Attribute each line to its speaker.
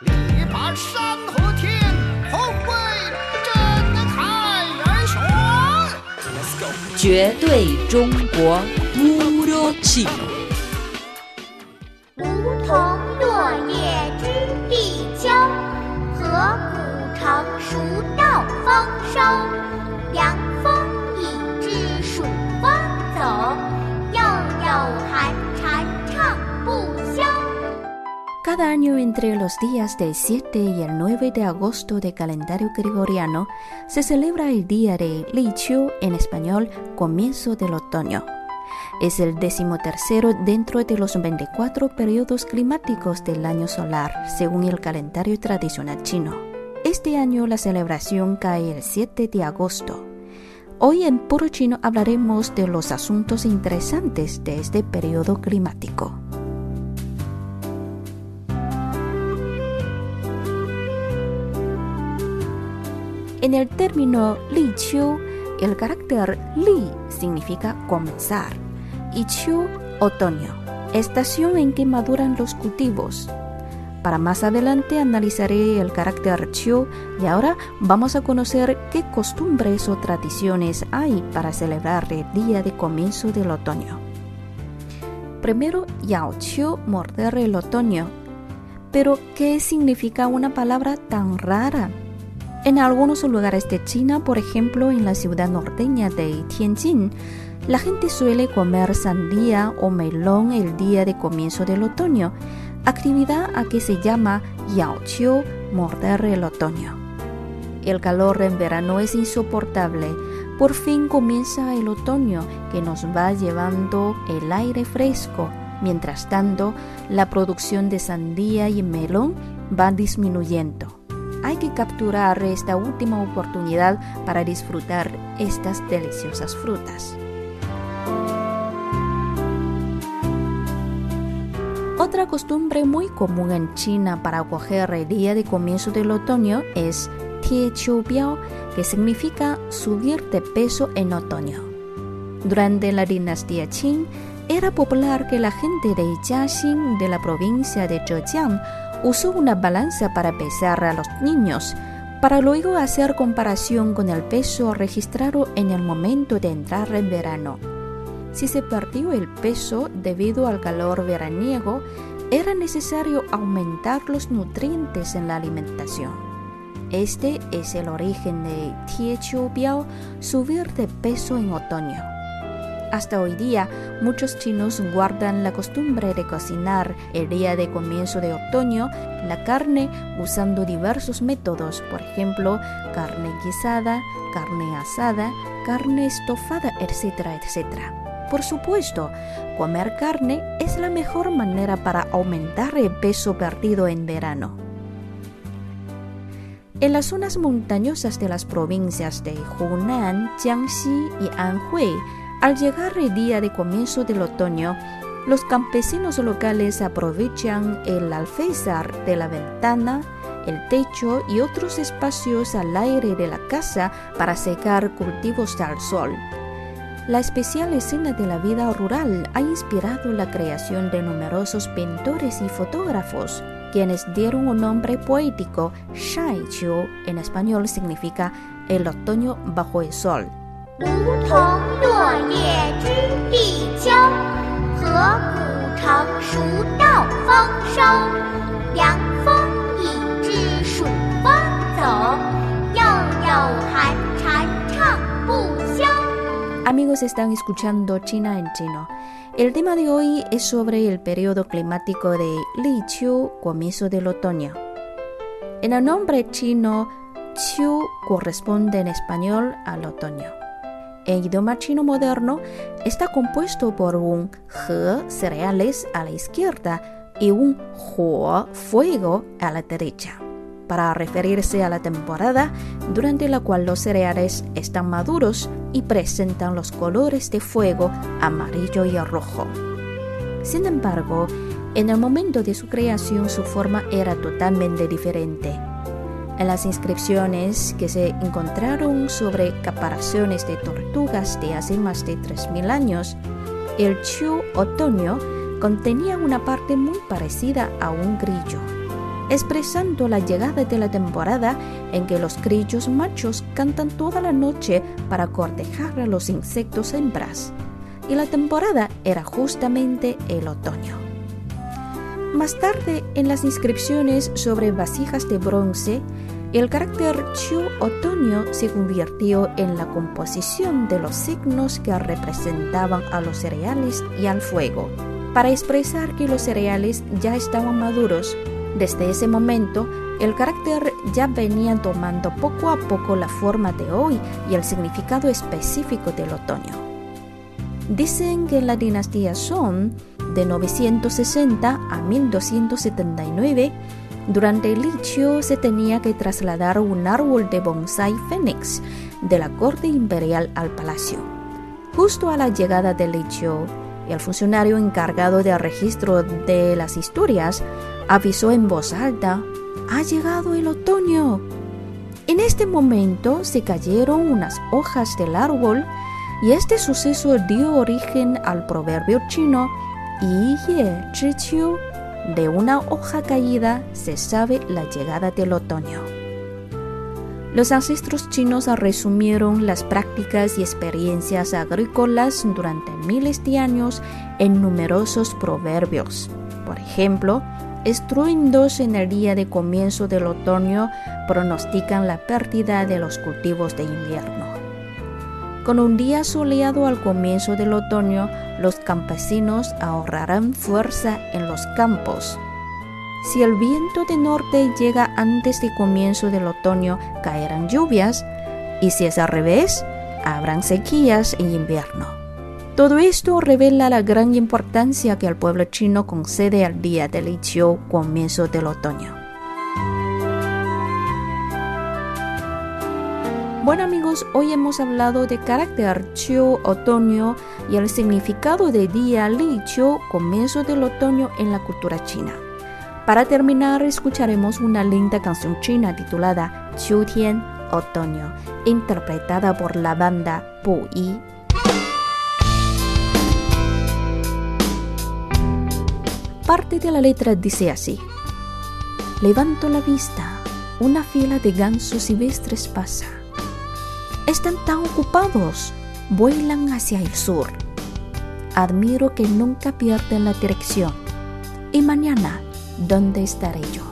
Speaker 1: 力拔山河天，宏伟震撼人群。
Speaker 2: 绝对中国。
Speaker 3: 梧桐落叶知地秋，河谷成熟稻丰收。
Speaker 2: Cada año entre los días del 7 y el 9 de agosto del calendario gregoriano se celebra el día de Li en español, comienzo del otoño. Es el decimotercero dentro de los 24 periodos climáticos del año solar, según el calendario tradicional chino. Este año la celebración cae el 7 de agosto. Hoy en Puro Chino hablaremos de los asuntos interesantes de este periodo climático. En el término Li Qiu, el carácter Li significa comenzar y Qiu otoño, estación en que maduran los cultivos. Para más adelante analizaré el carácter Qiu y ahora vamos a conocer qué costumbres o tradiciones hay para celebrar el día de comienzo del otoño. Primero, Yao Qiu, morder el otoño. Pero, ¿qué significa una palabra tan rara? En algunos lugares de China, por ejemplo en la ciudad norteña de Tianjin, la gente suele comer sandía o melón el día de comienzo del otoño, actividad a que se llama yaoqiu, morder el otoño. El calor en verano es insoportable. Por fin comienza el otoño que nos va llevando el aire fresco. Mientras tanto, la producción de sandía y melón va disminuyendo hay que capturar esta última oportunidad para disfrutar estas deliciosas frutas. Otra costumbre muy común en China para acoger el día de comienzo del otoño es Tie Chiu Biao, que significa subir de peso en otoño. Durante la dinastía Qing, era popular que la gente de Jiaxing de la provincia de Zhejiang usó una balanza para pesar a los niños, para luego hacer comparación con el peso registrado en el momento de entrar en verano. Si se perdió el peso debido al calor veraniego, era necesario aumentar los nutrientes en la alimentación. Este es el origen de Tie Biao, subir de peso en otoño. Hasta hoy día, muchos chinos guardan la costumbre de cocinar el día de comienzo de otoño la carne usando diversos métodos, por ejemplo, carne guisada, carne asada, carne estofada, etcétera, etcétera. Por supuesto, comer carne es la mejor manera para aumentar el peso perdido en verano. En las zonas montañosas de las provincias de Hunan, Jiangxi y Anhui, al llegar el día de comienzo del otoño, los campesinos locales aprovechan el alféizar de la ventana, el techo y otros espacios al aire de la casa para secar cultivos al sol. La especial escena de la vida rural ha inspirado la creación de numerosos pintores y fotógrafos, quienes dieron un nombre poético, Shai en español significa el otoño bajo el sol.
Speaker 3: 梧桐落叶知地秋，河谷成熟稻丰收。凉风已至暑风走，又有寒蝉唱不休。
Speaker 2: Amigos, están escuchando China en chino. El tema de hoy es sobre el periodo climático de Li Qiu, comienzo del otoño. En el nombre chino, Qiu corresponde en español al otoño. En idioma chino moderno está compuesto por un he, cereales, a la izquierda y un huo, fuego, a la derecha, para referirse a la temporada durante la cual los cereales están maduros y presentan los colores de fuego amarillo y rojo. Sin embargo, en el momento de su creación su forma era totalmente diferente. En las inscripciones que se encontraron sobre caparazones de tortugas de hace más de 3.000 años, el Chu otoño contenía una parte muy parecida a un grillo. expresando la llegada de la temporada en que los grillos machos cantan toda la noche para cortejar a los insectos hembras. Y la temporada era justamente el otoño. Más tarde, en las inscripciones sobre vasijas de bronce, el carácter Chu otoño se convirtió en la composición de los signos que representaban a los cereales y al fuego, para expresar que los cereales ya estaban maduros. Desde ese momento, el carácter ya venía tomando poco a poco la forma de hoy y el significado específico del otoño. Dicen que en la dinastía Song, de 960 a 1279, durante el lichio se tenía que trasladar un árbol de bonsai fénix de la corte imperial al palacio. Justo a la llegada del lichio, el funcionario encargado del registro de las historias avisó en voz alta, ha llegado el otoño. En este momento se cayeron unas hojas del árbol y este suceso dio origen al proverbio chino Zhi de una hoja caída se sabe la llegada del otoño. Los ancestros chinos resumieron las prácticas y experiencias agrícolas durante miles de años en numerosos proverbios. Por ejemplo, estruendos en el día de comienzo del otoño pronostican la pérdida de los cultivos de invierno. Con un día soleado al comienzo del otoño, los campesinos ahorrarán fuerza en los campos. Si el viento de norte llega antes del comienzo del otoño, caerán lluvias, y si es al revés, habrán sequías en invierno. Todo esto revela la gran importancia que el pueblo chino concede al día del Ichiu, comienzo del otoño. Bueno amigos, hoy hemos hablado de carácter Chiu otoño y el significado de día Li Chiu comienzo del otoño en la cultura china. Para terminar, escucharemos una linda canción china titulada Qiu Tian Otoño, interpretada por la banda Bu Yi. Parte de la letra dice así: Levanto la vista, una fila de gansos silvestres pasa están tan ocupados, vuelan hacia el sur. Admiro que nunca pierden la dirección. Y mañana, ¿dónde estaré yo?